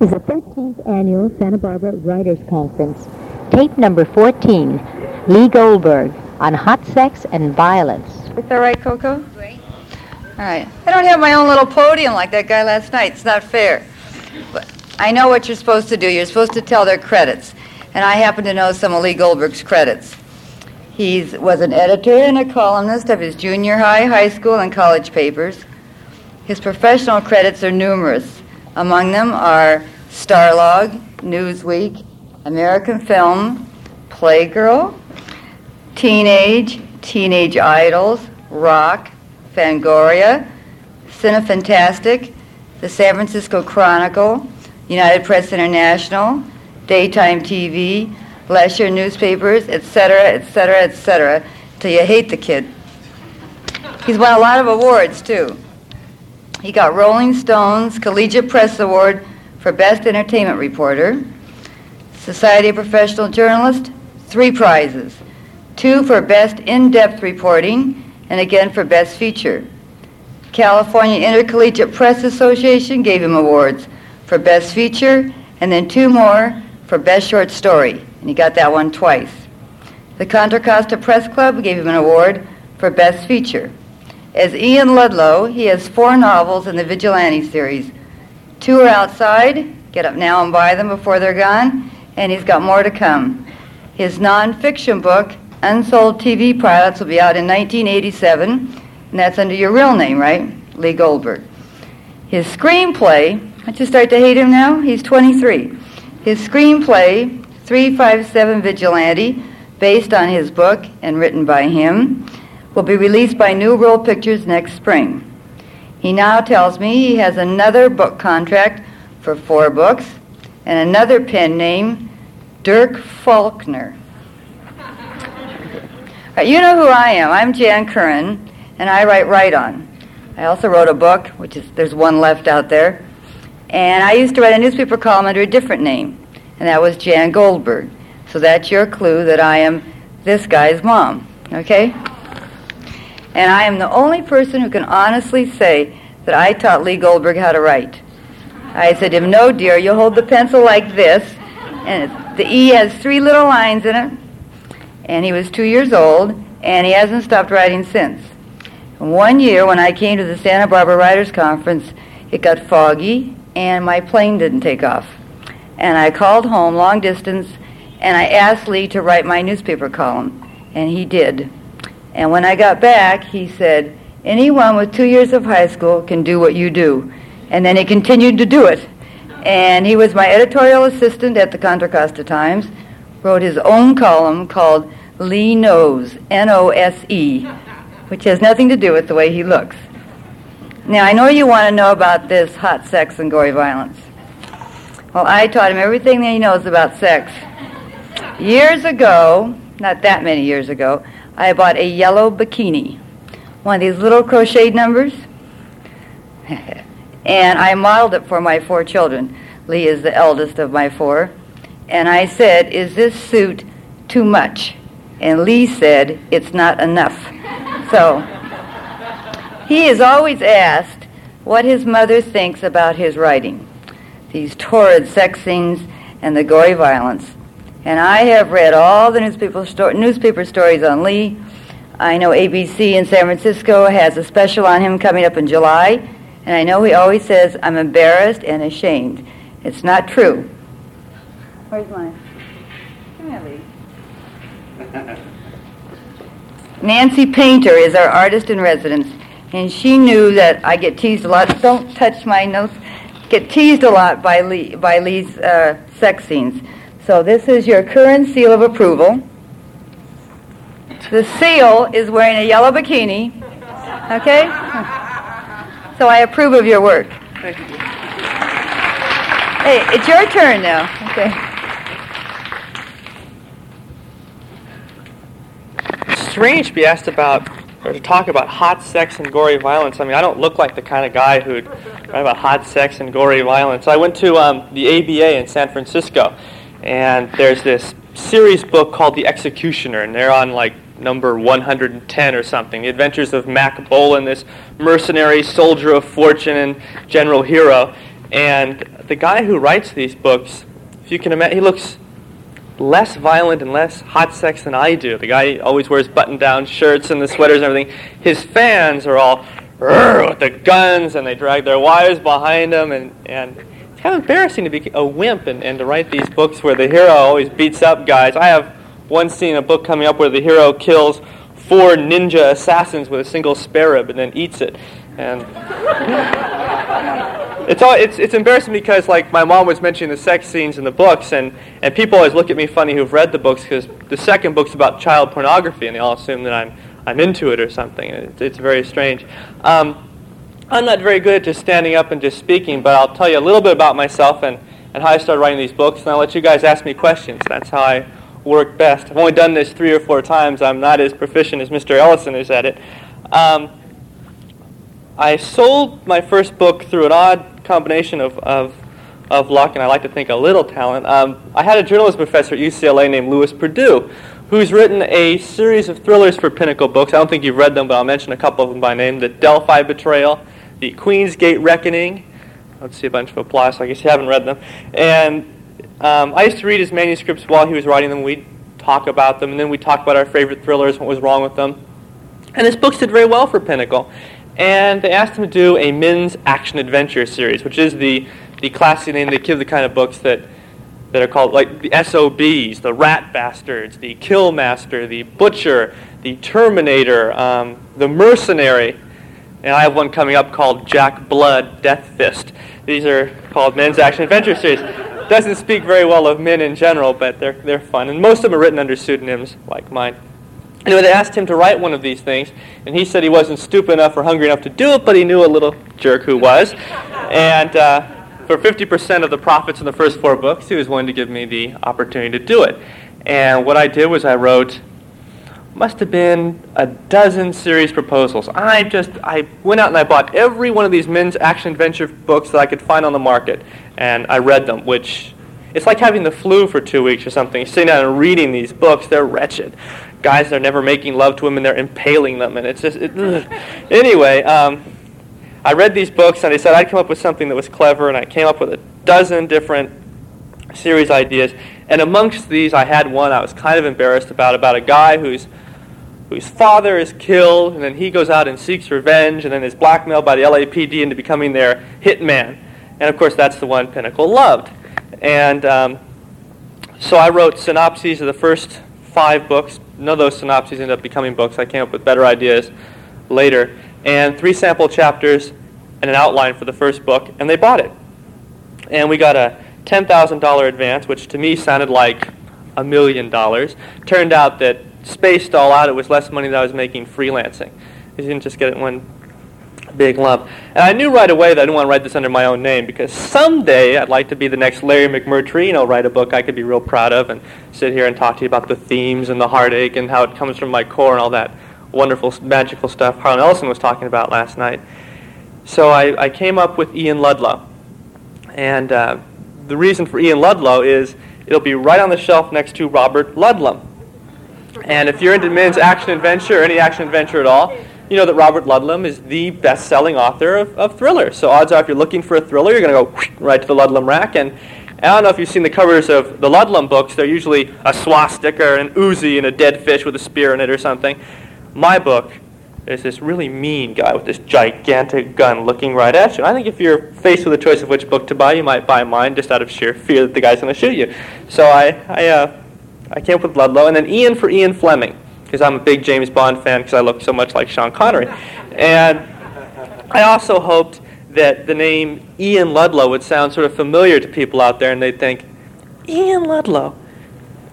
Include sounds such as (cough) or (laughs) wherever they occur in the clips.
is the 13th annual Santa Barbara Writers Conference. Tape number 14, Lee Goldberg on hot sex and violence. Is that right, Coco? Great. All right. I don't have my own little podium like that guy last night. It's not fair. But I know what you're supposed to do. You're supposed to tell their credits. And I happen to know some of Lee Goldberg's credits. He was an editor and a columnist of his junior high, high school, and college papers. His professional credits are numerous. Among them are Starlog, Newsweek, American Film, Playgirl, Teenage, Teenage Idols, Rock, Fangoria, Cinefantastique, the San Francisco Chronicle, United Press International, Daytime TV, leisure newspapers, etc., etc., etc., till you hate the kid. He's won a lot of awards, too. He got Rolling Stone's Collegiate Press Award for Best Entertainment Reporter, Society of Professional Journalists, three prizes two for Best In Depth Reporting, and again for Best Feature. California Intercollegiate Press Association gave him awards for Best Feature, and then two more for Best Short Story, and he got that one twice. The Contra Costa Press Club gave him an award for Best Feature. As Ian Ludlow, he has four novels in the Vigilante series. Two are outside, get up now and buy them before they're gone, and he's got more to come. His nonfiction book, Unsold TV Pilots, will be out in 1987, and that's under your real name, right? Lee Goldberg. His screenplay, I just start to hate him now? He's 23. His screenplay, 357 Vigilante, based on his book and written by him, will be released by New World Pictures next spring. He now tells me he has another book contract for four books and another pen name, Dirk Faulkner. Uh, you know who I am. I'm Jan Curran, and I write Write On. I also wrote a book, which is there's one left out there, and I used to write a newspaper column under a different name, and that was Jan Goldberg. So that's your clue that I am this guy's mom. Okay? And I am the only person who can honestly say that I taught Lee Goldberg how to write. I said to him, No, dear, you hold the pencil like this, and the E has three little lines in it. And he was two years old, and he hasn't stopped writing since. One year, when I came to the Santa Barbara Writers Conference, it got foggy, and my plane didn't take off. And I called home long distance, and I asked Lee to write my newspaper column, and he did. And when I got back, he said, anyone with two years of high school can do what you do. And then he continued to do it. And he was my editorial assistant at the Contra Costa Times, wrote his own column called Lee Knows, N-O-S-E, which has nothing to do with the way he looks. Now, I know you want to know about this hot sex and gory violence. Well, I taught him everything that he knows about sex. Years ago, not that many years ago, I bought a yellow bikini, one of these little crocheted numbers, (laughs) and I modeled it for my four children. Lee is the eldest of my four. And I said, Is this suit too much? And Lee said, It's not enough. (laughs) So he is always asked what his mother thinks about his writing, these torrid sex scenes and the gory violence. And I have read all the newspaper, sto- newspaper stories on Lee. I know ABC in San Francisco has a special on him coming up in July. And I know he always says, I'm embarrassed and ashamed. It's not true. Where's mine? Come here, Lee. (laughs) Nancy Painter is our artist in residence, and she knew that I get teased a lot. Don't touch my notes. Get teased a lot by Lee, by Lee's uh, sex scenes. So this is your current seal of approval. The seal is wearing a yellow bikini. Okay? So I approve of your work. Hey, it's your turn now. Okay. It's strange to be asked about or to talk about hot sex and gory violence. I mean, I don't look like the kind of guy who'd write about hot sex and gory violence. I went to um, the ABA in San Francisco, and there's this series book called The Executioner, and they're on like number 110 or something. The Adventures of Mack Bolan, this mercenary soldier of fortune and general hero. And the guy who writes these books, if you can imagine, he looks less violent and less hot sex than I do. The guy always wears button-down shirts and the sweaters and everything. His fans are all with the guns and they drag their wives behind them and, and kind of embarrassing to be a wimp and, and to write these books where the hero always beats up guys. I have one scene in a book coming up where the hero kills four ninja assassins with a single spare rib and then eats it. And (laughs) it's, all, it's, it's embarrassing because like my mom was mentioning the sex scenes in the books and, and people always look at me funny who've read the books because the second book's about child pornography and they all assume that I'm, I'm into it or something. It's, it's very strange. Um, I'm not very good at just standing up and just speaking, but I'll tell you a little bit about myself and, and how I started writing these books, and I'll let you guys ask me questions. That's how I work best. I've only done this three or four times. I'm not as proficient as Mr. Ellison is at it. Um, I sold my first book through an odd combination of, of, of luck and I like to think a little talent. Um, I had a journalism professor at UCLA named Lewis Perdue who's written a series of thrillers for Pinnacle Books. I don't think you've read them, but I'll mention a couple of them by name. The Delphi Betrayal, The Queen's Gate Reckoning. Let's see a bunch of applause, so I guess you haven't read them. And um, I used to read his manuscripts while he was writing them. We'd talk about them, and then we'd talk about our favorite thrillers, what was wrong with them. And his books did very well for Pinnacle and they asked him to do a men's action adventure series, which is the, the classic name they give the kind of books that, that are called like the SOBs, the Rat Bastards, the Killmaster, the Butcher, the Terminator, um, the Mercenary, and I have one coming up called Jack Blood Death Fist. These are called men's action adventure series. Doesn't speak very well of men in general, but they're, they're fun. And most of them are written under pseudonyms like mine. Anyway, they asked him to write one of these things, and he said he wasn't stupid enough or hungry enough to do it, but he knew a little jerk who was. And uh, for 50% of the profits in the first four books, he was willing to give me the opportunity to do it. And what I did was I wrote, must have been a dozen series proposals. I just, I went out and I bought every one of these men's action adventure books that I could find on the market, and I read them, which it's like having the flu for two weeks or something. You're Sitting down and reading these books, they're wretched guys are never making love to women, they're impaling them. And it's just, it, anyway, um, I read these books and I said I'd come up with something that was clever, and I came up with a dozen different series ideas. And amongst these, I had one I was kind of embarrassed about, about a guy whose whose father is killed, and then he goes out and seeks revenge, and then is blackmailed by the LAPD into becoming their hitman. And of course, that's the one Pinnacle loved. And um, so I wrote synopses of the first five books. None of those synopses ended up becoming books. I came up with better ideas later. And three sample chapters and an outline for the first book, and they bought it. And we got a $10,000 advance, which to me sounded like a million dollars. Turned out that spaced all out, it was less money than I was making freelancing. I didn't just get it in one big lump. And I knew right away that I didn't want to write this under my own name because someday I'd like to be the next Larry McMurtry, you know, write a book I could be real proud of and sit here and talk to you about the themes and the heartache and how it comes from my core and all that wonderful, magical stuff Harlan Ellison was talking about last night. So I, I came up with Ian Ludlow. And uh, the reason for Ian Ludlow is it'll be right on the shelf next to Robert Ludlum. And if you're into men's action adventure or any action adventure at all, you know that Robert Ludlum is the best-selling author of, of thrillers. So odds are if you're looking for a thriller, you're going to go right to the Ludlum rack. And, and I don't know if you've seen the covers of the Ludlum books. They're usually a swastika an Uzi and a dead fish with a spear in it or something. My book is this really mean guy with this gigantic gun looking right at you. I think if you're faced with a choice of which book to buy, you might buy mine just out of sheer fear that the guy's going to shoot you. So I, I, uh, I came up with Ludlow. And then Ian for Ian Fleming because I'm a big James Bond fan because I look so much like Sean Connery. And I also hoped that the name Ian Ludlow would sound sort of familiar to people out there and they'd think, Ian Ludlow?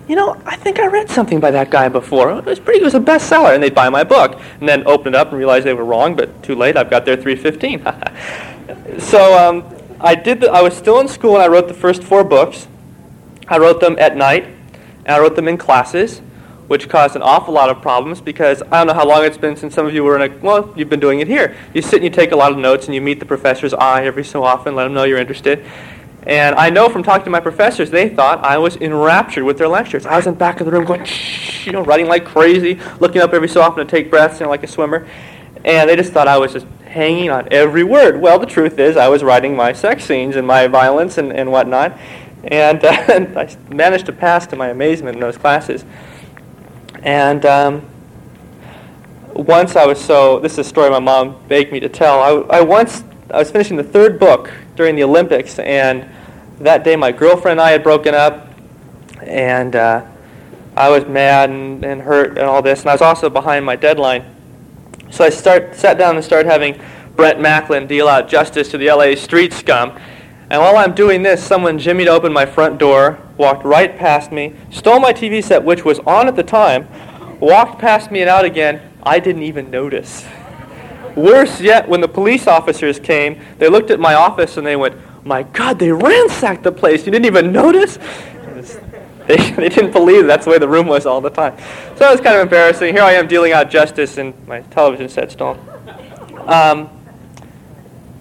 You know, I think I read something by that guy before. It was pretty. It was a bestseller, and they'd buy my book, and then open it up and realize they were wrong. But too late. I've got their 315. (laughs) so um, I did. The, I was still in school, and I wrote the first four books. I wrote them at night, and I wrote them in classes which caused an awful lot of problems because I don't know how long it's been since some of you were in a, well, you've been doing it here. You sit and you take a lot of notes and you meet the professor's eye every so often, let them know you're interested. And I know from talking to my professors, they thought I was enraptured with their lectures. I was in the back of the room going, shh, you know, writing like crazy, looking up every so often to take breaths, you know, like a swimmer. And they just thought I was just hanging on every word. Well, the truth is, I was writing my sex scenes and my violence and, and whatnot, and, uh, and (laughs) I managed to pass to my amazement in those classes. And um, once I was so, this is a story my mom begged me to tell. I, I once, I was finishing the third book during the Olympics, and that day my girlfriend and I had broken up, and uh, I was mad and, and hurt and all this, and I was also behind my deadline. So I start, sat down and started having Brett Macklin deal out justice to the LA street scum. And while I'm doing this, someone jimmied open my front door, walked right past me, stole my TV set, which was on at the time, walked past me and out again. I didn't even notice. Worse yet, when the police officers came, they looked at my office and they went, My God, they ransacked the place. You didn't even notice? They, (laughs) they didn't believe that's the way the room was all the time. So it was kind of embarrassing. Here I am dealing out justice and my television set stolen. Um,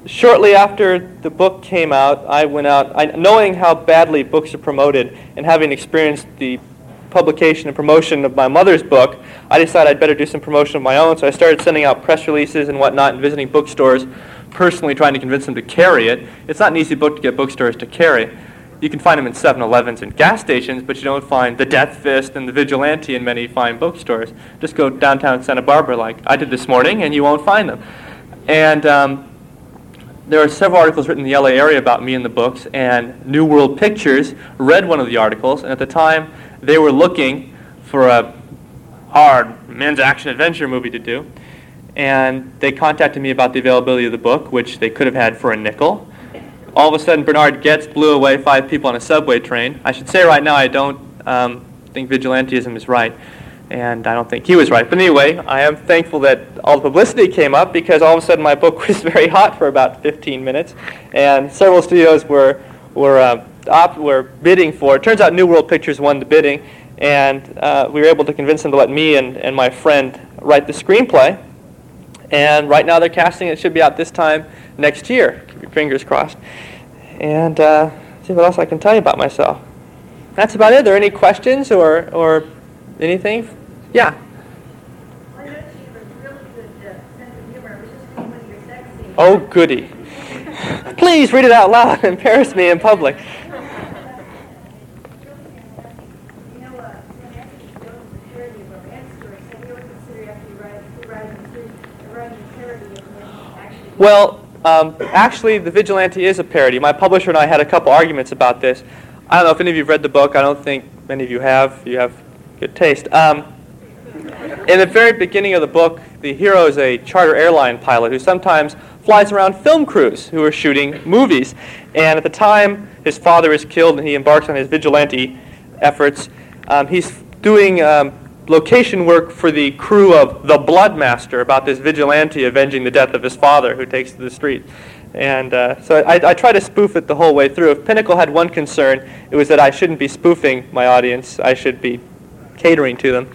shortly after the book came out, I went out, I, knowing how badly books are promoted and having experienced the publication and promotion of my mother's book, I decided I'd better do some promotion of my own. So I started sending out press releases and whatnot and visiting bookstores, personally trying to convince them to carry it. It's not an easy book to get bookstores to carry. You can find them in 7-Elevens and gas stations, but you don't find the Death Fist and the Vigilante in many fine bookstores. Just go downtown Santa Barbara like I did this morning, and you won't find them. And um, there are several articles written in the LA area about me in the books, and New World Pictures read one of the articles, and at the time they were looking for a hard men's action adventure movie to do. And they contacted me about the availability of the book, which they could have had for a nickel all of a sudden Bernard Goetz blew away five people on a subway train. I should say right now I don't um, think vigilantism is right, and I don't think he was right. But anyway, I am thankful that all the publicity came up because all of a sudden my book (laughs) was very hot for about 15 minutes, and several studios were were uh, op- were bidding for it. Turns out New World Pictures won the bidding, and uh, we were able to convince them to let me and, and my friend write the screenplay. And right now they're casting it. Should be out this time next year. Keep your fingers crossed. And uh, see what else I can tell you about myself. That's about it. Are there any questions or, or anything? Yeah. Oh, goody. Please read it out loud and embarrass me in public. Well, um, actually, The Vigilante is a parody. My publisher and I had a couple arguments about this. I don't know if any of you have read the book. I don't think many of you have. You have good taste. Um, in the very beginning of the book, the hero is a charter airline pilot who sometimes flies around film crews who are shooting movies. And at the time his father is killed and he embarks on his vigilante efforts, um, he's doing um, location work for the crew of The Bloodmaster about this vigilante avenging the death of his father who takes to the street. And uh, so I, I try to spoof it the whole way through. If Pinnacle had one concern, it was that I shouldn't be spoofing my audience. I should be catering to them.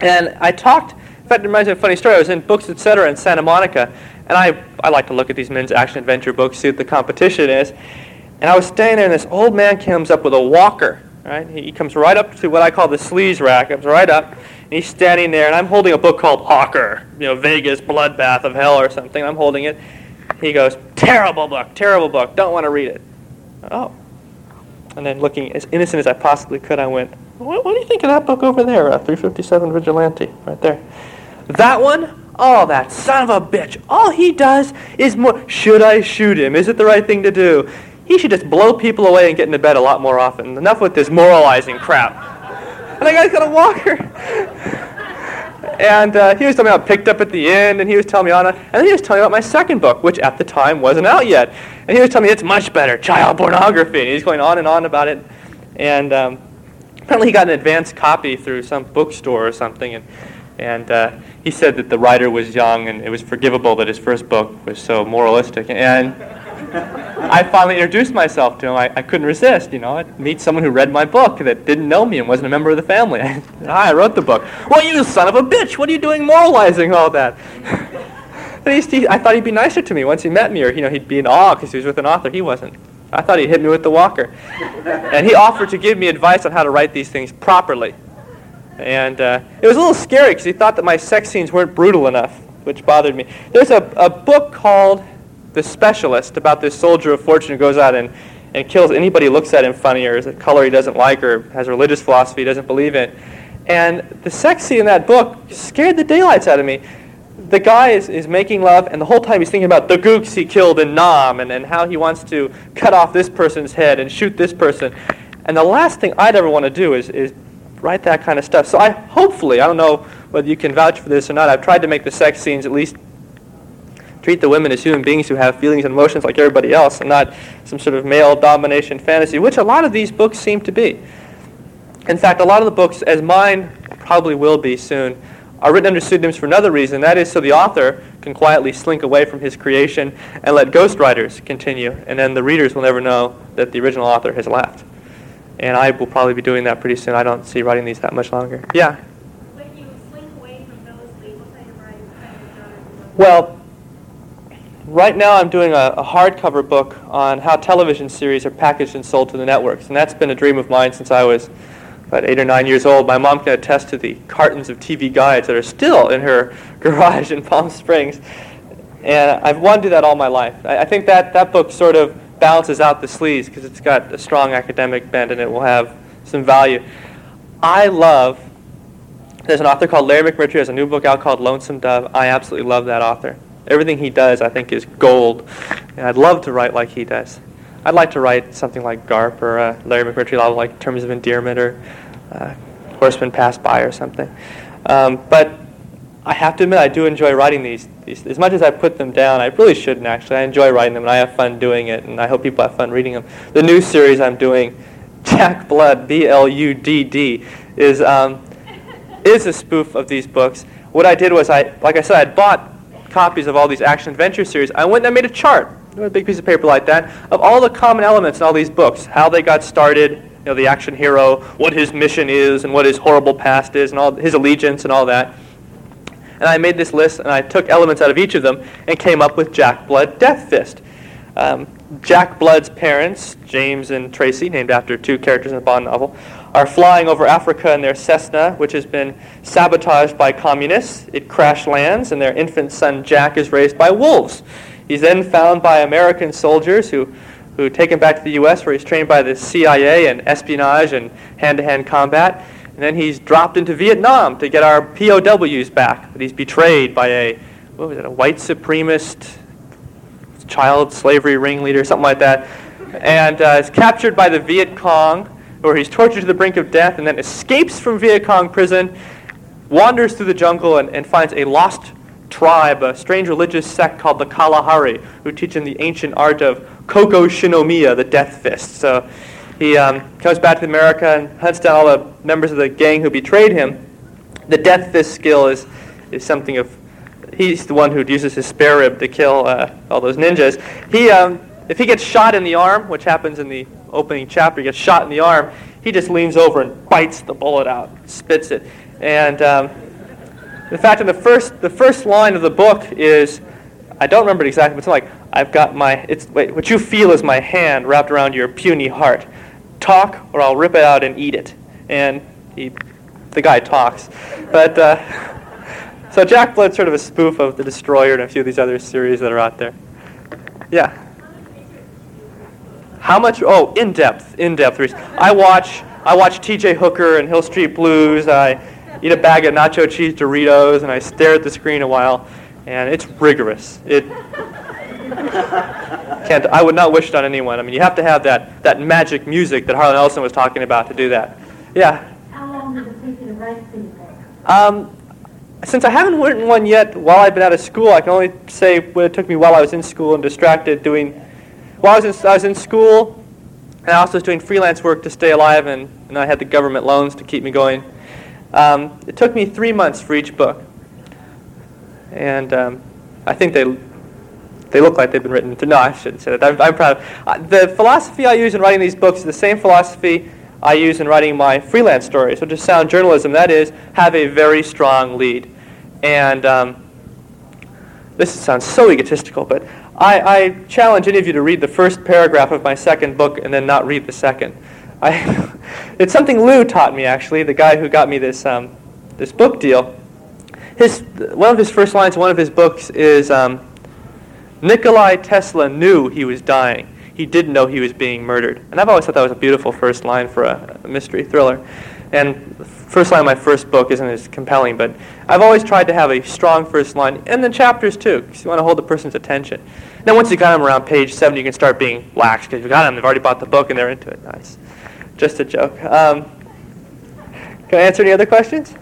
And I talked, in fact, it reminds me of a funny story. I was in Books, Etc. in Santa Monica, and I, I like to look at these men's action adventure books, see what the competition is. And I was standing there, and this old man comes up with a walker Right? He comes right up to what I call the sleaze rack. Comes right up, and he's standing there, and I'm holding a book called Hawker, you know, Vegas Bloodbath of Hell or something. I'm holding it. He goes, terrible book, terrible book. Don't want to read it. Oh. And then looking as innocent as I possibly could, I went, what, what do you think of that book over there, uh, 357 Vigilante, right there? That one? Oh, that son of a bitch. All he does is more, should I shoot him? Is it the right thing to do? He should just blow people away and get into bed a lot more often. Enough with this moralizing crap. And the guy's got a walker. and uh, he was telling me I picked up at the end, and he was telling me on it. And then he was telling me about my second book, which at the time wasn't out yet. And he was telling me it's much better, child pornography. And he's going on and on about it. And um, apparently he got an advance copy through some bookstore or something. And, and uh, he said that the writer was young and it was forgivable that his first book was so moralistic. And I finally introduced myself to him. I, I couldn't resist, you know. I'd meet someone who read my book that didn't know me and wasn't a member of the family. (laughs) Hi, I wrote the book. Well, you son of a bitch! What are you doing moralizing all that? (laughs) he, I thought he'd be nicer to me once he met me, or you know, he'd be in awe because he was with an author. He wasn't. I thought he'd hit me with the walker. And he offered to give me advice on how to write these things properly. And uh, it was a little scary because he thought that my sex scenes weren't brutal enough which bothered me. There's a, a book called The Specialist about this soldier of fortune who goes out and, and kills anybody who looks at him funny or is a color he doesn't like or has a religious philosophy he doesn't believe in. And the sex scene in that book scared the daylights out of me. The guy is, is making love, and the whole time he's thinking about the gooks he killed in Nam and, and how he wants to cut off this person's head and shoot this person. And the last thing I'd ever want to do is, is write that kind of stuff. So I hopefully, I don't know whether you can vouch for this or not, I've tried to make the sex scenes at least treat the women as human beings who have feelings and emotions like everybody else and not some sort of male domination fantasy, which a lot of these books seem to be. In fact, a lot of the books, as mine probably will be soon, are written under pseudonyms for another reason. That is so the author can quietly slink away from his creation and let ghostwriters continue. And then the readers will never know that the original author has left. And I will probably be doing that pretty soon. I don't see writing these that much longer. Yeah? When you slink away from those, what kind of writing Well, right now I'm doing a, a hardcover book on how television series are packaged and sold to the networks. And that's been a dream of mine since I was about eight or nine years old, my mom can attest to the cartons of TV guides that are still in her (laughs) garage in Palm Springs. And I've wanted to do that all my life. I, I think that, that book sort of balances out the sleaze because it's got a strong academic bent and it will have some value. I love, there's an author called Larry McMurtry, has a new book out called Lonesome Dove. I absolutely love that author. Everything he does, I think, is gold. And I'd love to write like he does. I'd like to write something like Garp or uh, Larry McMurtry novel like Terms of Endearment or uh, Horsemen Pass By or something. Um, but I have to admit, I do enjoy writing these, these. As much as I put them down, I really shouldn't actually. I enjoy writing them and I have fun doing it, and I hope people have fun reading them. The new series I'm doing, (laughs) Jack Blood, B L U D D, is, um, is a spoof of these books. What I did was, I, like I said, I bought copies of all these action adventure series. I went and I made a chart a big piece of paper like that, of all the common elements in all these books, how they got started, you know, the action hero, what his mission is, and what his horrible past is, and all his allegiance and all that. And I made this list, and I took elements out of each of them and came up with Jack Blood Death Fist. Um, Jack Blood's parents, James and Tracy, named after two characters in the Bond novel, are flying over Africa in their Cessna, which has been sabotaged by communists. It crash lands, and their infant son Jack is raised by wolves. He's then found by American soldiers who, who take him back to the U.S., where he's trained by the CIA in espionage and hand-to-hand combat. And then he's dropped into Vietnam to get our POWs back. But he's betrayed by a, what was it, a white supremacist child slavery ringleader, something like that. And uh, is captured by the Viet Cong, where he's tortured to the brink of death, and then escapes from Viet Cong prison, wanders through the jungle, and, and finds a lost tribe, a strange religious sect called the Kalahari, who teach him the ancient art of Koko Shinomiya, the death fist. So he um, comes back to America and hunts down all the members of the gang who betrayed him. The death fist skill is, is something of, he's the one who uses his spare rib to kill uh, all those ninjas. He, um, if he gets shot in the arm, which happens in the opening chapter, he gets shot in the arm, he just leans over and bites the bullet out, spits it. And um, in fact, in the first, the first line of the book is, I don't remember it exactly, but it's like, I've got my, it's, wait, what you feel is my hand wrapped around your puny heart. Talk, or I'll rip it out and eat it. And he, the guy talks. But, uh, so Jack Blood's sort of a spoof of The Destroyer and a few of these other series that are out there. Yeah. How much? Oh, in depth, in depth. I watch, I watch T.J. Hooker and Hill Street Blues. I, eat a bag of nacho cheese Doritos, and I stare at the screen a while, and it's rigorous. It (laughs) can't. I would not wish it on anyone. I mean, you have to have that that magic music that Harlan Ellison was talking about to do that. Yeah. How long did it take you to write these? Um, since I haven't written one yet while I've been out of school, I can only say what it took me while I was in school and distracted doing. While I was in, I was in school, and I also was doing freelance work to stay alive, and, and I had the government loans to keep me going. Um, it took me three months for each book. And um, I think they, they look like they've been written. No, I shouldn't say that. I'm, I'm proud. Uh, the philosophy I use in writing these books is the same philosophy I use in writing my freelance stories, which is sound journalism. That is, have a very strong lead. And um, this sounds so egotistical, but I, I challenge any of you to read the first paragraph of my second book and then not read the second. I, (laughs) it's something Lou taught me, actually, the guy who got me this, um, this book deal. his one of his first lines, in one of his books is um, Nikolai Tesla knew he was dying. He didn't know he was being murdered. And I've always thought that was a beautiful first line for a, a mystery thriller. And the first line of my first book isn't as compelling, but I've always tried to have a strong first line, and then chapters too, because you want to hold the person's attention. Then once you got them around page seven, you can start being lax because you got them. They've already bought the book and they're into it. Nice. Just a joke. Um, can I answer any other questions?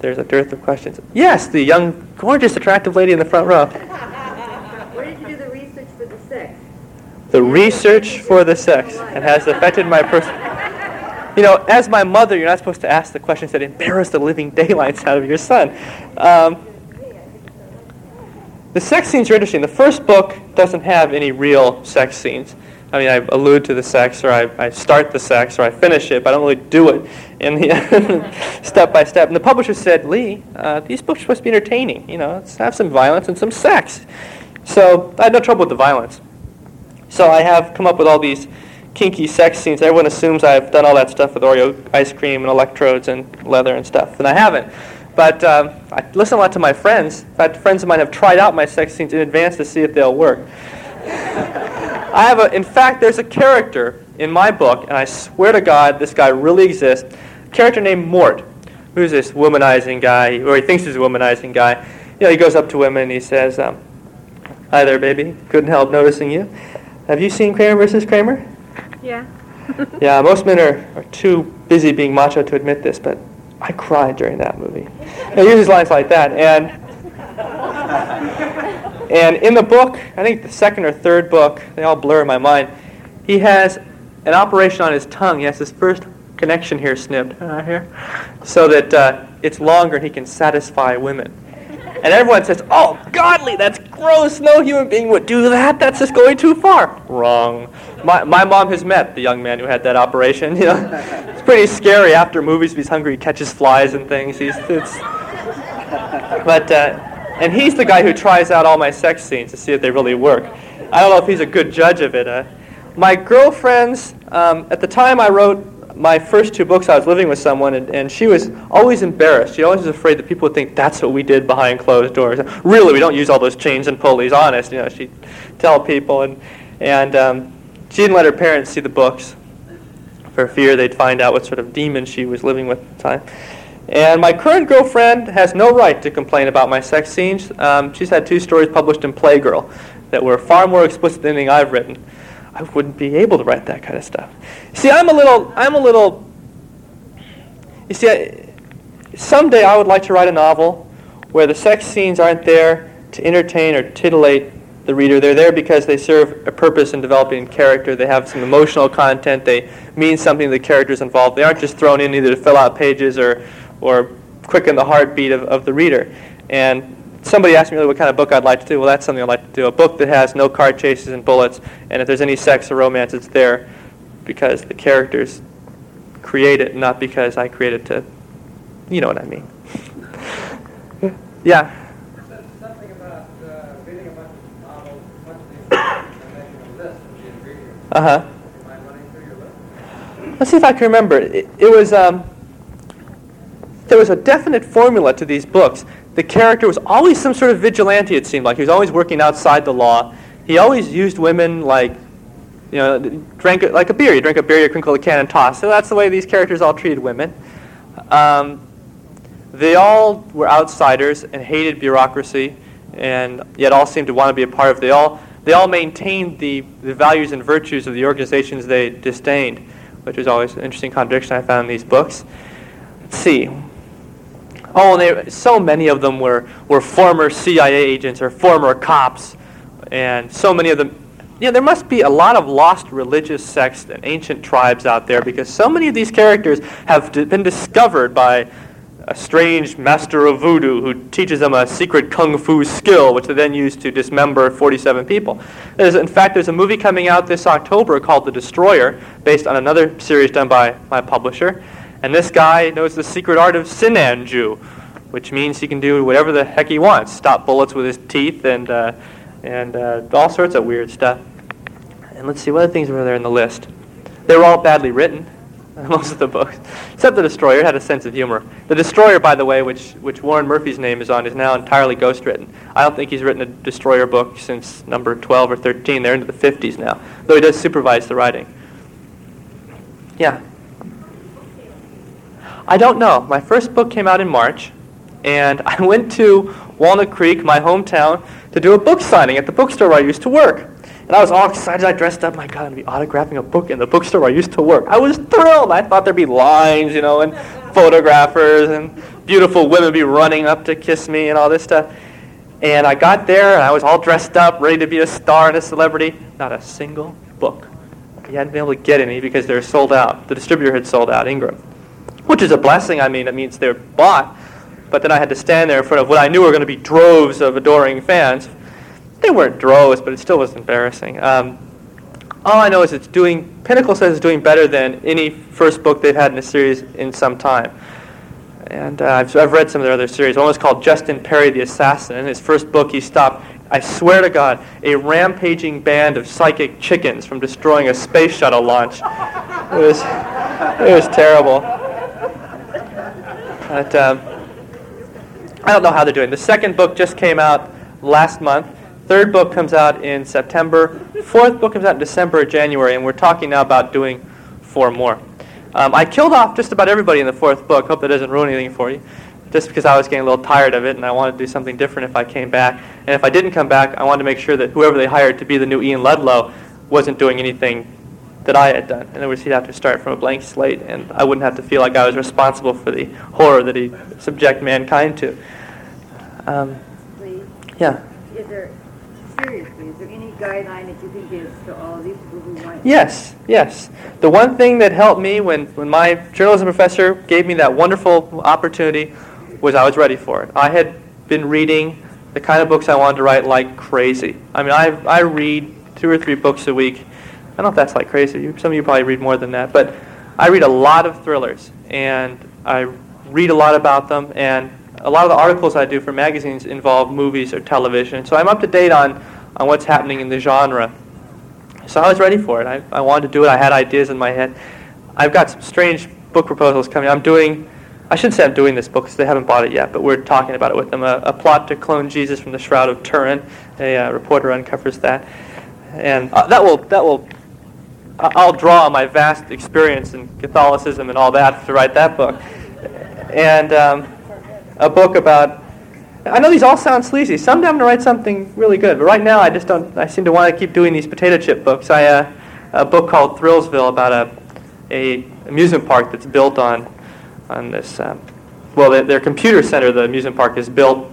There's a dearth of questions. Yes, the young, gorgeous, attractive lady in the front row. Where did you do the research for the sex? The research for the sex and has affected my person. You know, as my mother, you're not supposed to ask the questions that embarrass the living daylights out of your son. Um, the sex scenes are interesting. The first book doesn't have any real sex scenes. I mean, I allude to the sex, or I, I start the sex, or I finish it, but I don't really do it in the (laughs) step by step. And the publisher said, Lee, uh, these books are supposed to be entertaining. You know, let's have some violence and some sex. So I had no trouble with the violence. So I have come up with all these kinky sex scenes. Everyone assumes I've done all that stuff with Oreo ice cream and electrodes and leather and stuff, and I haven't. But um, I listen a lot to my friends. In fact, friends of mine have tried out my sex scenes in advance to see if they'll work. I have a, in fact, there's a character in my book, and I swear to God, this guy really exists. A character named Mort, who's this womanizing guy, or he thinks he's a womanizing guy. You know, he goes up to women and he says, um, "Hi there, baby. Couldn't help noticing you. Have you seen Kramer versus Kramer?" Yeah. (laughs) yeah, most men are, are too busy being macho to admit this, but I cried during that movie. He uses lines like that, and and in the book, I think the second or third book, they all blur in my mind. He has an operation on his tongue. He has his first connection here snipped uh, here, so that uh, it's longer and he can satisfy women. And everyone says, "Oh, godly, that's gross. No human being would do that. That's just going too far." Wrong. My, my mom has met the young man who had that operation. (laughs) You know, it's pretty scary. After movies, he's hungry, he catches flies and things. He's, it's, but uh, and he's the guy who tries out all my sex scenes to see if they really work. I don't know if he's a good judge of it. Uh, my girlfriends, um, at the time I wrote my first two books, I was living with someone, and, and she was always embarrassed. She always was afraid that people would think that's what we did behind closed doors. Really, we don't use all those chains and pulleys. Honest, you know, she'd tell people, and and um, she didn't let her parents see the books for fear they'd find out what sort of demon she was living with at the time. And my current girlfriend has no right to complain about my sex scenes. Um, she's had two stories published in Playgirl that were far more explicit than anything I've written. I wouldn't be able to write that kind of stuff. See, I'm a little, I'm a little. You see, I, someday I would like to write a novel where the sex scenes aren't there to entertain or titillate the reader. They're there because they serve a purpose in developing character. They have some emotional content. They mean something to the characters involved. They aren't just thrown in either to fill out pages or, or quicken the heartbeat of, of the reader. And somebody asked me really what kind of book I'd like to do. Well, that's something I'd like to do. A book that has no car chases and bullets, and if there's any sex or romance, it's there because the characters create it, not because I created it. to, you know what I mean. yeah. Uh. Uh huh. Let's see if I can remember. It, it was um, there was a definite formula to these books. The character was always some sort of vigilante. It seemed like he was always working outside the law. He always used women like, you know, drank like a beer. You drink a beer, you crinkle a can and toss. So that's the way these characters all treated women. Um, they all were outsiders and hated bureaucracy, and yet all seemed to want to be a part of. it. They all they all maintained the, the values and virtues of the organizations they disdained, which was always an interesting contradiction I found in these books. Let's see. Oh, they, so many of them were, were former CIA agents or former cops, and so many of them. Yeah, there must be a lot of lost religious sects and ancient tribes out there because so many of these characters have d- been discovered by a strange master of voodoo who teaches them a secret kung fu skill, which they then use to dismember 47 people. There's, in fact, there's a movie coming out this October called The Destroyer, based on another series done by my publisher. And this guy knows the secret art of Sinanju, which means he can do whatever the heck he wants stop bullets with his teeth and, uh, and uh, all sorts of weird stuff. And let's see, what other things were there in the list? They were all badly written. (laughs) most of the books, except the Destroyer had a sense of humor. The Destroyer, by the way, which which Warren Murphy's name is on, is now entirely ghostwritten. I don't think he's written a Destroyer book since number 12 or 13. They're into the 50s now, though he does supervise the writing. Yeah. I don't know. My first book came out in March, and (laughs) I went to Walnut Creek, my hometown, to do a book signing at the bookstore where I used to work. And I was all excited. I dressed up. My God, I'm going to be autographing a book in the bookstore where I used to work. I was thrilled. I thought there'd be lines, you know, and (laughs) photographers and beautiful women be running up to kiss me and all this stuff. And I got there, and I was all dressed up, ready to be a star and a celebrity. Not a single book. He hadn't been able to get any because they were sold out. The distributor had sold out, Ingram. Which is a blessing. I mean, it means they're bought. But then I had to stand there in front of what I knew were going to be droves of adoring fans they weren't droves, but it still was embarrassing. Um, all I know is it's doing, Pinnacle says it's doing better than any first book they've had in a series in some time. And uh, I've, I've read some of their other series. One was called Justin Perry the Assassin. In his first book, he stopped, I swear to God, a rampaging band of psychic chickens from destroying a space shuttle launch. It was, it was terrible. But um, I don't know how they're doing. The second book just came out last month. Third book comes out in September. Fourth book comes out in December or January, and we're talking now about doing four more. Um, I killed off just about everybody in the fourth book. Hope that doesn't ruin anything for you. Just because I was getting a little tired of it, and I wanted to do something different if I came back. And if I didn't come back, I wanted to make sure that whoever they hired to be the new Ian Ludlow wasn't doing anything that I had done. In other words, he'd have to start from a blank slate, and I wouldn't have to feel like I was responsible for the horror that he subject mankind to. Um, Please, yeah. is there, seriously, is there any guideline that you can give to all these people who want? Yes, yes. The one thing that helped me when, when my journalism professor gave me that wonderful opportunity was I was ready for it. I had been reading the kind of books I wanted to write like crazy. I mean, I, I read two or three books a week. I don't know if that's like crazy. Some of you probably read more than that. But I read a lot of thrillers, and I read a lot about them, and a lot of the articles I do for magazines involve movies or television. So I'm up to date on, on what's happening in the genre. So I was ready for it. I, I wanted to do it. I had ideas in my head. I've got some strange book proposals coming. I'm doing, I shouldn't say I'm doing this book because they haven't bought it yet, but we're talking about it with them. A, a plot to clone Jesus from the Shroud of Turin. A uh, reporter uncovers that. And uh, that will, that will, I'll draw on my vast experience in Catholicism and all that to write that book. And um, a book about I know these all sound sleazy. Someday I'm going to write something really good, but right now I just don't. I seem to want to keep doing these potato chip books. I uh, a book called Thrillsville about a a amusement park that's built on on this. Um, well, their, their computer center, the amusement park, is built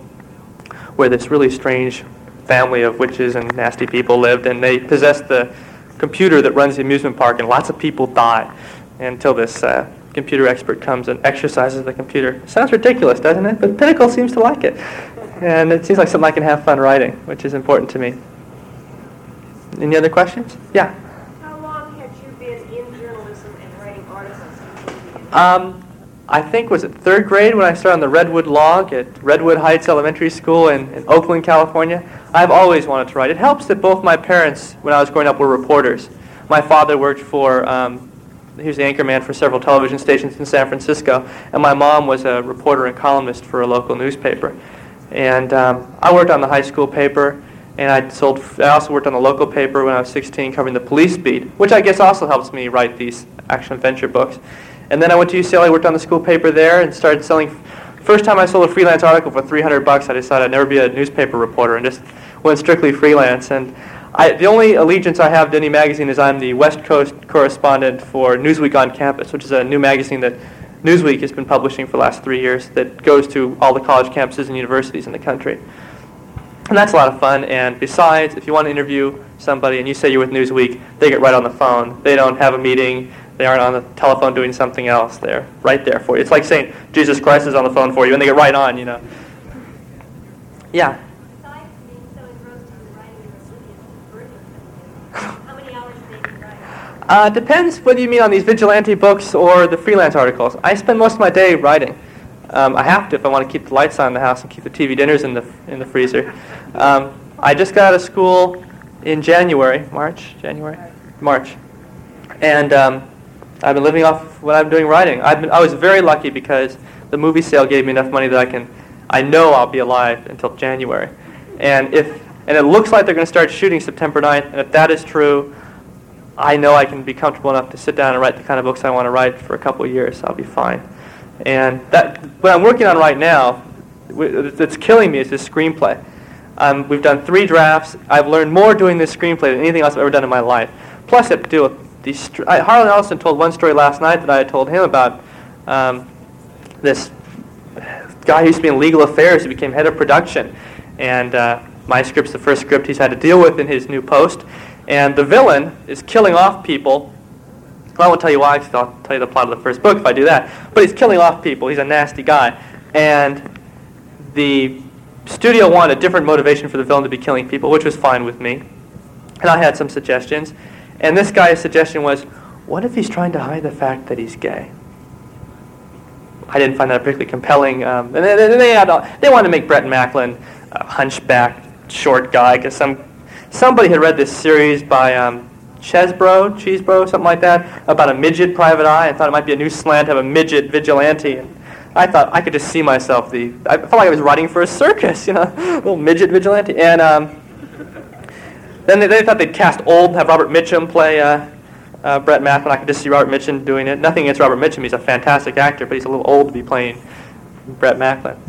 where this really strange family of witches and nasty people lived, and they possessed the computer that runs the amusement park, and lots of people die until this uh, computer expert comes and exercises the computer. Sounds ridiculous, doesn't it? But Pinnacle seems to like it. And it seems like something I can have fun writing, which is important to me. Any other questions? Yeah. How long had you been in journalism and writing articles? Um, I think was it third grade when I started on the Redwood log at Redwood Heights Elementary School in, in Oakland, California. I've always wanted to write. It helps that both my parents, when I was growing up, were reporters. My father worked for, um, he was the anchorman for several television stations in San Francisco, and my mom was a reporter and columnist for a local newspaper. And um, I worked on the high school paper, and I sold. I also worked on the local paper when I was 16, covering the police beat, which I guess also helps me write these action adventure books. And then I went to UCLA, worked on the school paper there, and started selling. First time I sold a freelance article for 300 bucks, I decided I'd never be a newspaper reporter and just went strictly freelance. And I, the only allegiance I have to any magazine is I'm the West Coast correspondent for Newsweek on Campus, which is a new magazine that Newsweek has been publishing for the last three years that goes to all the college campuses and universities in the country. And that's a lot of fun. And besides, if you want to interview somebody and you say you're with Newsweek, they get right on the phone. They don't have a meeting. They aren't on the telephone doing something else. They're right there for you. It's like saying Jesus Christ is on the phone for you, and they get right on, you know. Yeah. Besides being so engrossed in the writing of the Olympians, birthing how many hours a day do you? Uh, depends whether you mean on these vigilante books or the freelance articles. I spend most of my day writing. Um, I have to if I want to keep the lights on in the house and keep the TV dinners in the in the freezer. Um, I just got out of school in January, March, January, March, and um, I've been living off what I'm doing writing. I've been, I was very lucky because the movie sale gave me enough money that I can, I know I'll be alive until January. And if, and it looks like they're going to start shooting September 9th, and if that is true, I know I can be comfortable enough to sit down and write the kind of books I want to write for a couple of years. I'll be fine. And that, what I'm working on right now, that's killing me is this screenplay. Um, we've done three drafts. I've learned more doing this screenplay than anything else I've ever done in my life. Plus, I have to deal with these. I, Harlan Ellison told one story last night that I had told him about um, this guy who used to be in legal affairs. who became head of production, and uh, my script's the first script he's had to deal with in his new post. And the villain is killing off people. Well, I won't tell you why, I'll tell you the plot of the first book if I do that. But he's killing off people. He's a nasty guy. And the studio wanted a different motivation for the villain to be killing people, which was fine with me. And I had some suggestions. And this guy's suggestion was, what if he's trying to hide the fact that he's gay? I didn't find that particularly compelling. Um, and they, they, had, they wanted to make Brett Macklin a hunchback, short guy, because some somebody had read this series by um, Chesbro, Cheesebro, something like that, about a midget private eye. I thought it might be a new slant have a midget vigilante. And I thought I could just see myself. The I felt like I was writing for a circus, (laughs) you know, a little midget vigilante. And um, then they, they, thought they'd cast old, have Robert Mitchum play uh, uh, Brett Macklin. I could just see Robert Mitchum doing it. Nothing against Robert Mitchum; he's a fantastic actor, but he's a little old to be playing Brett Macklin.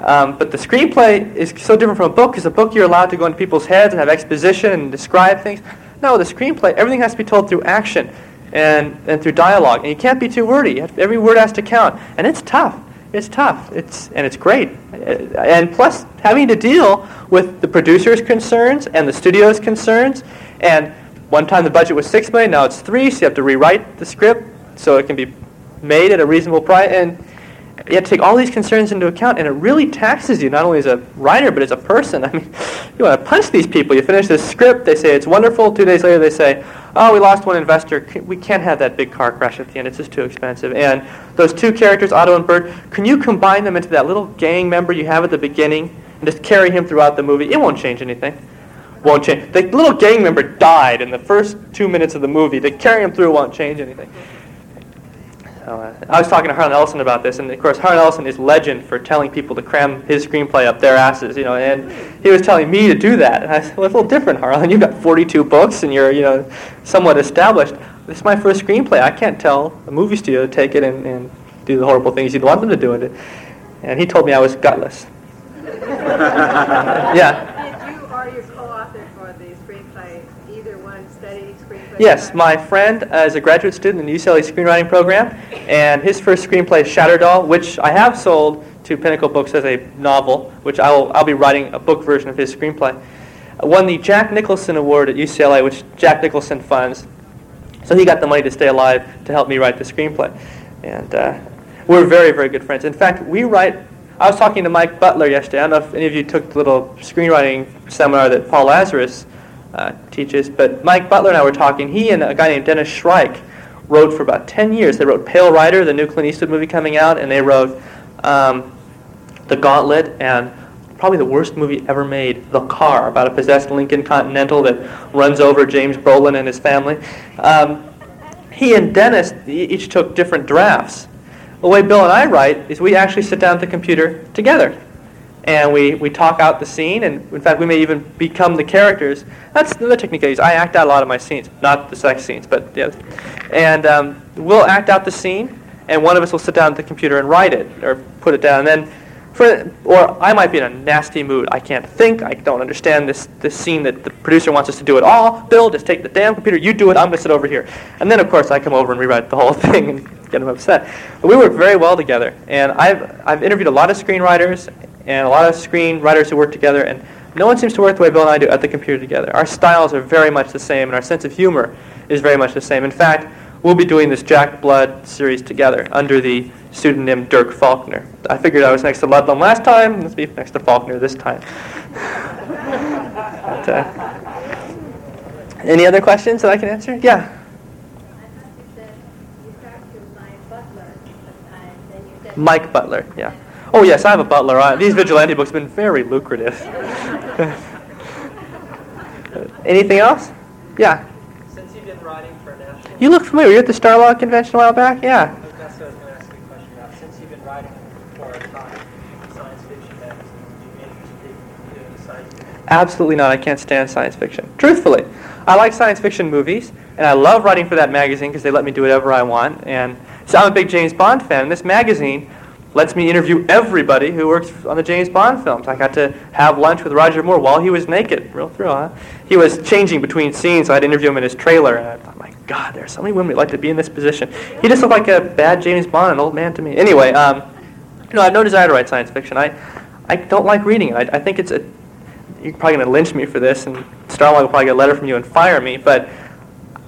Um, but the screenplay is so different from a book because a book you're allowed to go into people's heads and have exposition and describe things. No, the screenplay, everything has to be told through action and, and through dialogue. And you can't be too wordy. every word has to count. And it's tough. It's tough. It's, and it's great. Uh, and plus, having to deal with the producer's concerns and the studio's concerns. And one time the budget was 6 million, now it's 3 so you have to rewrite the script so it can be made at a reasonable price. And you have to take all these concerns into account, and it really taxes you not only as a writer but as a person. (laughs) I mean, you want to punch these people. You finish this script, they say it's wonderful. Two days later, they say, "Oh, we lost one investor. We can't have that big car crash at the end. It's just too expensive." And those two characters, Otto and Bert, can you combine them into that little gang member you have at the beginning and just carry him throughout the movie? It won't change anything. Won't change. The little gang member died in the first two minutes of the movie. To carry him through won't change anything. Uh, I was talking to Harlan Ellison about this, and of course, Harlan Ellison is legend for telling people to cram his screenplay up their asses, you know, and he was telling me to do that. And I said, well, it's a little different, Harlan. You've got 42 books, and you're, you know, somewhat established. This is my first screenplay. I can't tell a movie studio to take it and, and do the horrible things you'd want them to do it. And he told me I was gutless. (laughs) yeah. Yes, my friend uh, is a graduate student in the UCLA screenwriting program, and his first screenplay Shatterdoll, which I have sold to Pinnacle Books as a novel, which I will, I'll be writing a book version of his screenplay. Uh, won the Jack Nicholson Award at UCLA, which Jack Nicholson funds. So he got the money to stay alive to help me write the screenplay. And uh, we're very, very good friends. In fact, we write I was talking to Mike Butler yesterday. I don't know if any of you took the little screenwriting seminar that Paul Lazarus uh, teaches. But Mike Butler and I were talking. He and a guy named Dennis Shryack wrote for about 10 years. They wrote Pale Rider, the new Clint Eastwood movie coming out, and they wrote um, The Gauntlet and probably the worst movie ever made, The Car, about a possessed Lincoln Continental that runs over James Brolin and his family. Um, he and Dennis each took different drafts. The way Bill and I write is we actually sit down at the computer together and we, we talk out the scene, and in fact, we may even become the characters. That's the technique I use. I act out a lot of my scenes, not the sex scenes, but yeah. And um, we'll act out the scene, and one of us will sit down at the computer and write it or put it down. And then, for, or I might be in a nasty mood. I can't think. I don't understand this, this scene that the producer wants us to do it all. Bill, just take the damn computer. You do it. I'm going to sit over here. And then, of course, I come over and rewrite the whole (laughs) thing and get them upset. But we work very well together. And I've, I've interviewed a lot of screenwriters and a lot of screenwriters who work together, and no one seems to work the way Bill and I do at the computer together. Our styles are very much the same, and our sense of humor is very much the same. In fact, we'll be doing this Jack Blood series together under the pseudonym Dirk Faulkner. I figured I was next to Ludlum last time, let's be next to Faulkner this time. (laughs) but, uh, any other questions that I can answer? Yeah. Mike Butler, yeah. Oh, yes, I have a butler. Uh, these vigilante books have been very lucrative. (laughs) Anything else? Yeah. Since you've been writing for a national You look familiar. You were at the Starlog convention a while back? Yeah. That's what I was going to ask you a question about. Since you've been writing for a science fiction magazine, would you be interested in doing science fiction? Absolutely not. I can't stand science fiction. Truthfully, I like science fiction movies, and I love writing for that magazine because they let me do whatever I want. And so I'm a big James Bond fan. And this magazine lets me interview everybody who works on the James Bond films. I got to have lunch with Roger Moore while he was naked. Real thrill, huh? He was changing between scenes, so I'd interview him in his trailer. And I thought, my God, there are so many women who'd like to be in this position. He just looked like a bad James Bond, an old man to me. Anyway, um, you know, I have no desire to write science fiction. I, I don't like reading it. I, I think it's a you're probably going to lynch me for this, and Starlog will probably get a letter from you and fire me. But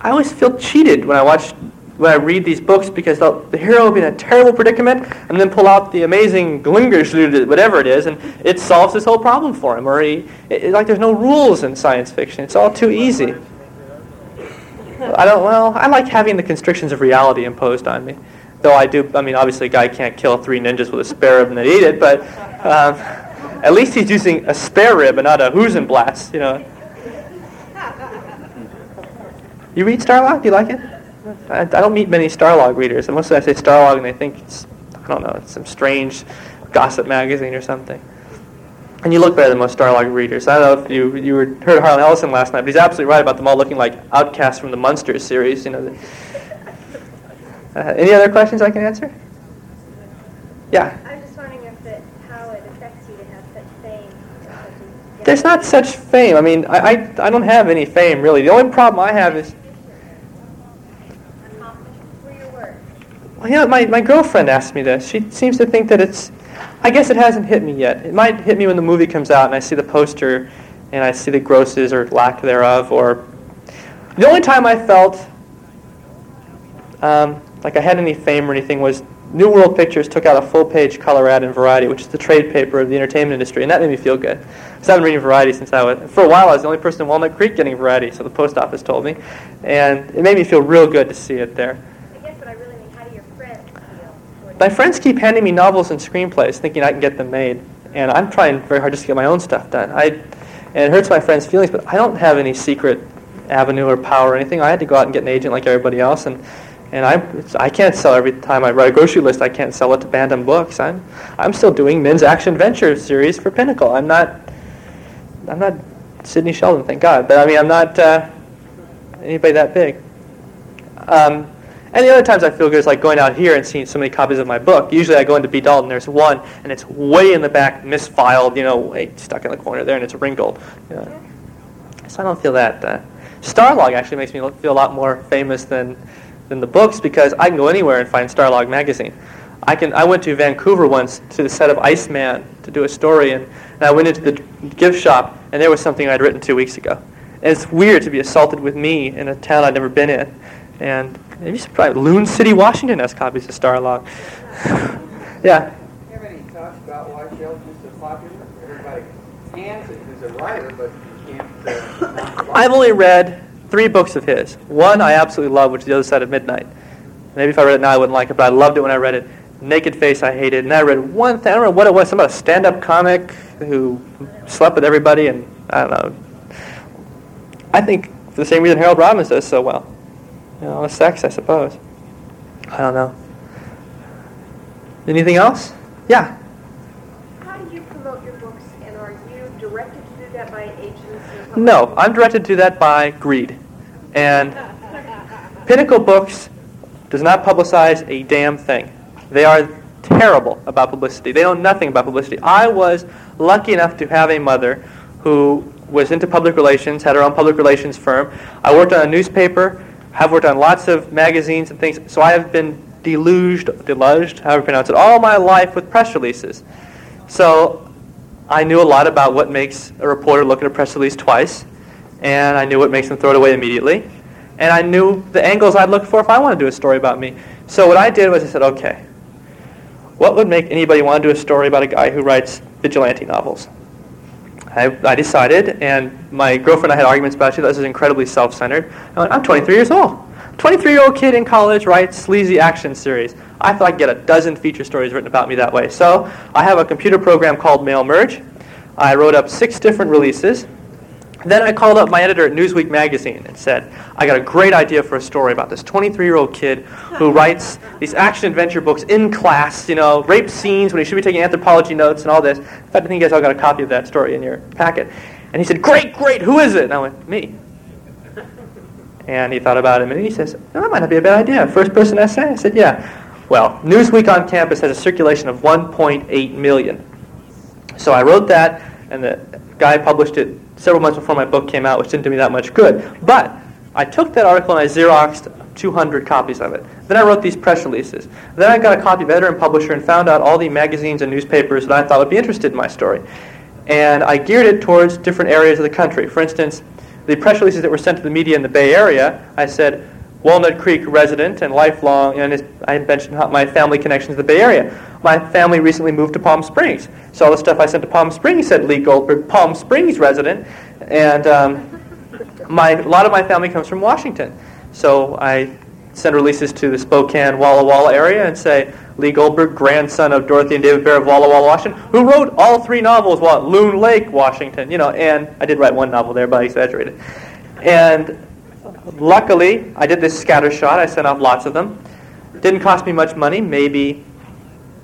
I always feel cheated when I watch, when I read these books because the, hero will be in a terrible predicament and then pull out the amazing Glingerschlüde, whatever it is, and it solves this whole problem for him. Or he, it, like there's no rules in science fiction. It's all too easy. I don't. Well, I like having the constrictions of reality imposed on me. Though I do. I mean, obviously, a guy can't kill three ninjas with a spare rib and then eat it. But um, (laughs) at least he's using a spare rib and not a Husenblatz, you know. You read Starlog? Do you like it? I, I don't meet many Starlog readers. And mostly I say Starlog and they think it's, I don't know, it's some strange gossip magazine or something. And you look better than most Starlog readers. I don't know if you, you were, heard Harlan Ellison last night, but he's absolutely right about them all looking like outcasts from the Munsters series. You know. Uh, any other questions I can answer? Yeah. I was just wondering if it, how it affects you to have such fame. such There's not such fame. I mean, I, I, I don't have any fame, really. The only problem I have is, Accomplishment for your work. Well, you know, my, my girlfriend asked me this. She seems to think that it's, I guess it hasn't hit me yet. It might hit me when the movie comes out and I see the poster and I see the grosses or lack thereof. Or the only time I felt um, like I had any fame or anything was New World Pictures took out a full-page color ad in Variety, which is the trade paper of the entertainment industry, and that made me feel good. Because I've been reading Variety since I was, for a while I was the only person in Walnut Creek getting Variety, so the post office told me. And it made me feel real good to see it there. I guess what I really mean, how do your friends feel? toward My friends keep handing me novels and screenplays, thinking I can get them made, and I'm trying very hard just to get my own stuff done. I, and it hurts my friends' feelings, but I don't have any secret avenue or power or anything. I had to go out and get an agent like everybody else, and and I I can't sell every time I write a grocery list. I can't sell it to Bantam Books. I'm I'm still doing Men's Action Adventure series for Pinnacle. I'm not I'm not Sidney Sheldon, thank God, but I mean I'm not uh, anybody that big. Um, and the other times I feel good is like going out here and seeing so many copies of my book. Usually I go into B. Dalton, there's one, and it's way in the back, misfiled, you know, way stuck in the corner there, and it's wrinkled. So I don't feel that. Uh, Starlog actually makes me feel a lot more famous than, than the books because I can go anywhere and find Starlog magazine. I can. I went to Vancouver once to the set of Iceman to do a story, and, and I went into the gift shop, and there was something I'd written two weeks ago. And it's weird to be assaulted with me in a town I'd never been in. And maybe surprised. Loon City, Washington has copies of Starlog. (sighs) yeah. Do you have any thoughts about why Sheldon is so popular? Everybody can say he's a writer, but you can't. Uh, I've only read three books of his. One I absolutely love, which is The Other Side of Midnight. Maybe if I read it now, I wouldn't like it, but I loved it when I read it. Naked Face, I hated. And I read one thing, I don't remember what it was, some about a stand-up comic who slept with everybody, and I don't know. I think for the same reason Harold Robbins does so well. You know, sex, I suppose. I don't know. Anything else? Yeah. How do you promote your books, and are you directed to do that by an agent? or No, I'm directed to do that by greed. And (laughs) Pinnacle Books does not publicize a damn thing. They are terrible about publicity. They know nothing about publicity. I was lucky enough to have a mother who was into public relations, had her own public relations firm. I worked on a newspaper, have worked on lots of magazines and things, so I have been deluged, deluged, however you pronounce it, all my life with press releases. So I knew a lot about what makes a reporter look at a press release twice, and I knew what makes them throw it away immediately, and I knew the angles I'd look for if I wanted to do a story about me. So what I did was I said, okay, what would make anybody want to do a story about a guy who writes vigilante novels? I, I decided, and my girlfriend and I had arguments about it. This is incredibly self-centered. I went, I'm 23 years old. 23-year-old kid in college writes sleazy action series. I thought I'd get a dozen feature stories written about me that way. So I have a computer program called Mail Merge. I wrote up six different releases. Then I called up my editor at Newsweek magazine and said, I got a great idea for a story about this 23-year-old kid who writes these action-adventure books in class, you know, rape scenes when he should be taking anthropology notes and all this. In fact, I think you guys all got a copy of that story in your packet. And he said, great, great, who is it? And I went, me. And he thought about it a minute. He says, no, that might not be a bad idea. First person essay? I said, yeah. Well, Newsweek on campus has a circulation of 1.8 million. So I wrote that, and the guy published it several months before my book came out, which didn't do me that much good. But I took that article and I Xeroxed 200 copies of it. Then I wrote these press releases. Then I got a copy of editor and publisher and found out all the magazines and newspapers that I thought would be interested in my story. And I geared it towards different areas of the country. For instance, the press releases that were sent to the media in the Bay Area, I said, Walnut Creek resident and lifelong, and I mentioned my family connections to the Bay Area. My family recently moved to Palm Springs. So all the stuff I sent to Palm Springs said Lee Goldberg, Palm Springs resident, and um, my, a lot of my family comes from Washington. So I send releases to the Spokane, Walla Walla area and say, Lee Goldberg, grandson of Dorothy and David Bear of Walla Walla, Washington, who wrote all three novels while Loon Lake, Washington. You know, and I did write one novel there, but I exaggerated. And luckily, I did this scatter shot. I sent off lots of them. Didn't cost me much money, maybe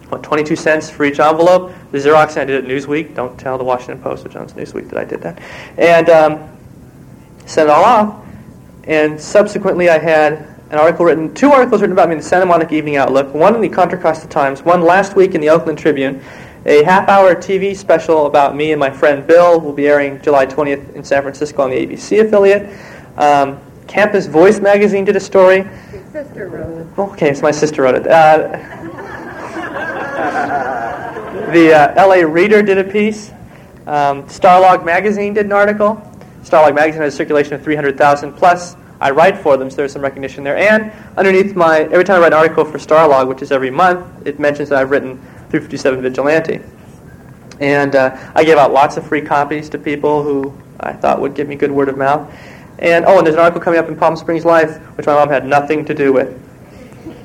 what 22 cents for each envelope. The Xerox I did at Newsweek. Don't tell the Washington Post or Jones Newsweek that I did that. And um, sent it all off. And subsequently, I had an article written, two articles written about me in the Santa Monica Evening Outlook, one in the Contra Costa Times, one last week in the Oakland Tribune, a half-hour TV special about me and my friend Bill will be airing July 20th in San Francisco on the ABC affiliate. Um, Campus Voice magazine did a story. Your sister wrote it. Okay, so my sister wrote it. Uh, (laughs) the uh, LA Reader did a piece. Um, Starlog magazine did an article. Starlog magazine has a circulation of 300,000 plus. I write for them, so there's some recognition there. And underneath my, every time I write an article for Starlog, which is every month, it mentions that I've written 357 Vigilante. And uh, I gave out lots of free copies to people who I thought would give me good word of mouth. And oh, and there's an article coming up in Palm Springs Life, which my mom had nothing to do with.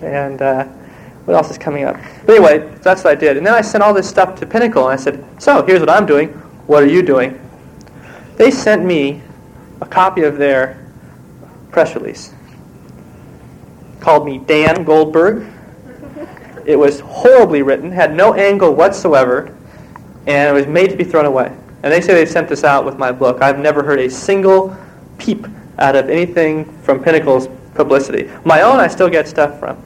And uh, what else is coming up? But anyway, that's what I did. And then I sent all this stuff to Pinnacle, and I said, so here's what I'm doing. What are you doing? They sent me a copy of their press release. Called me Dan Goldberg. It was horribly written, had no angle whatsoever, and it was made to be thrown away. And they say they sent this out with my book. I've never heard a single peep out of anything from Pinnacle's publicity. My own, I still get stuff from.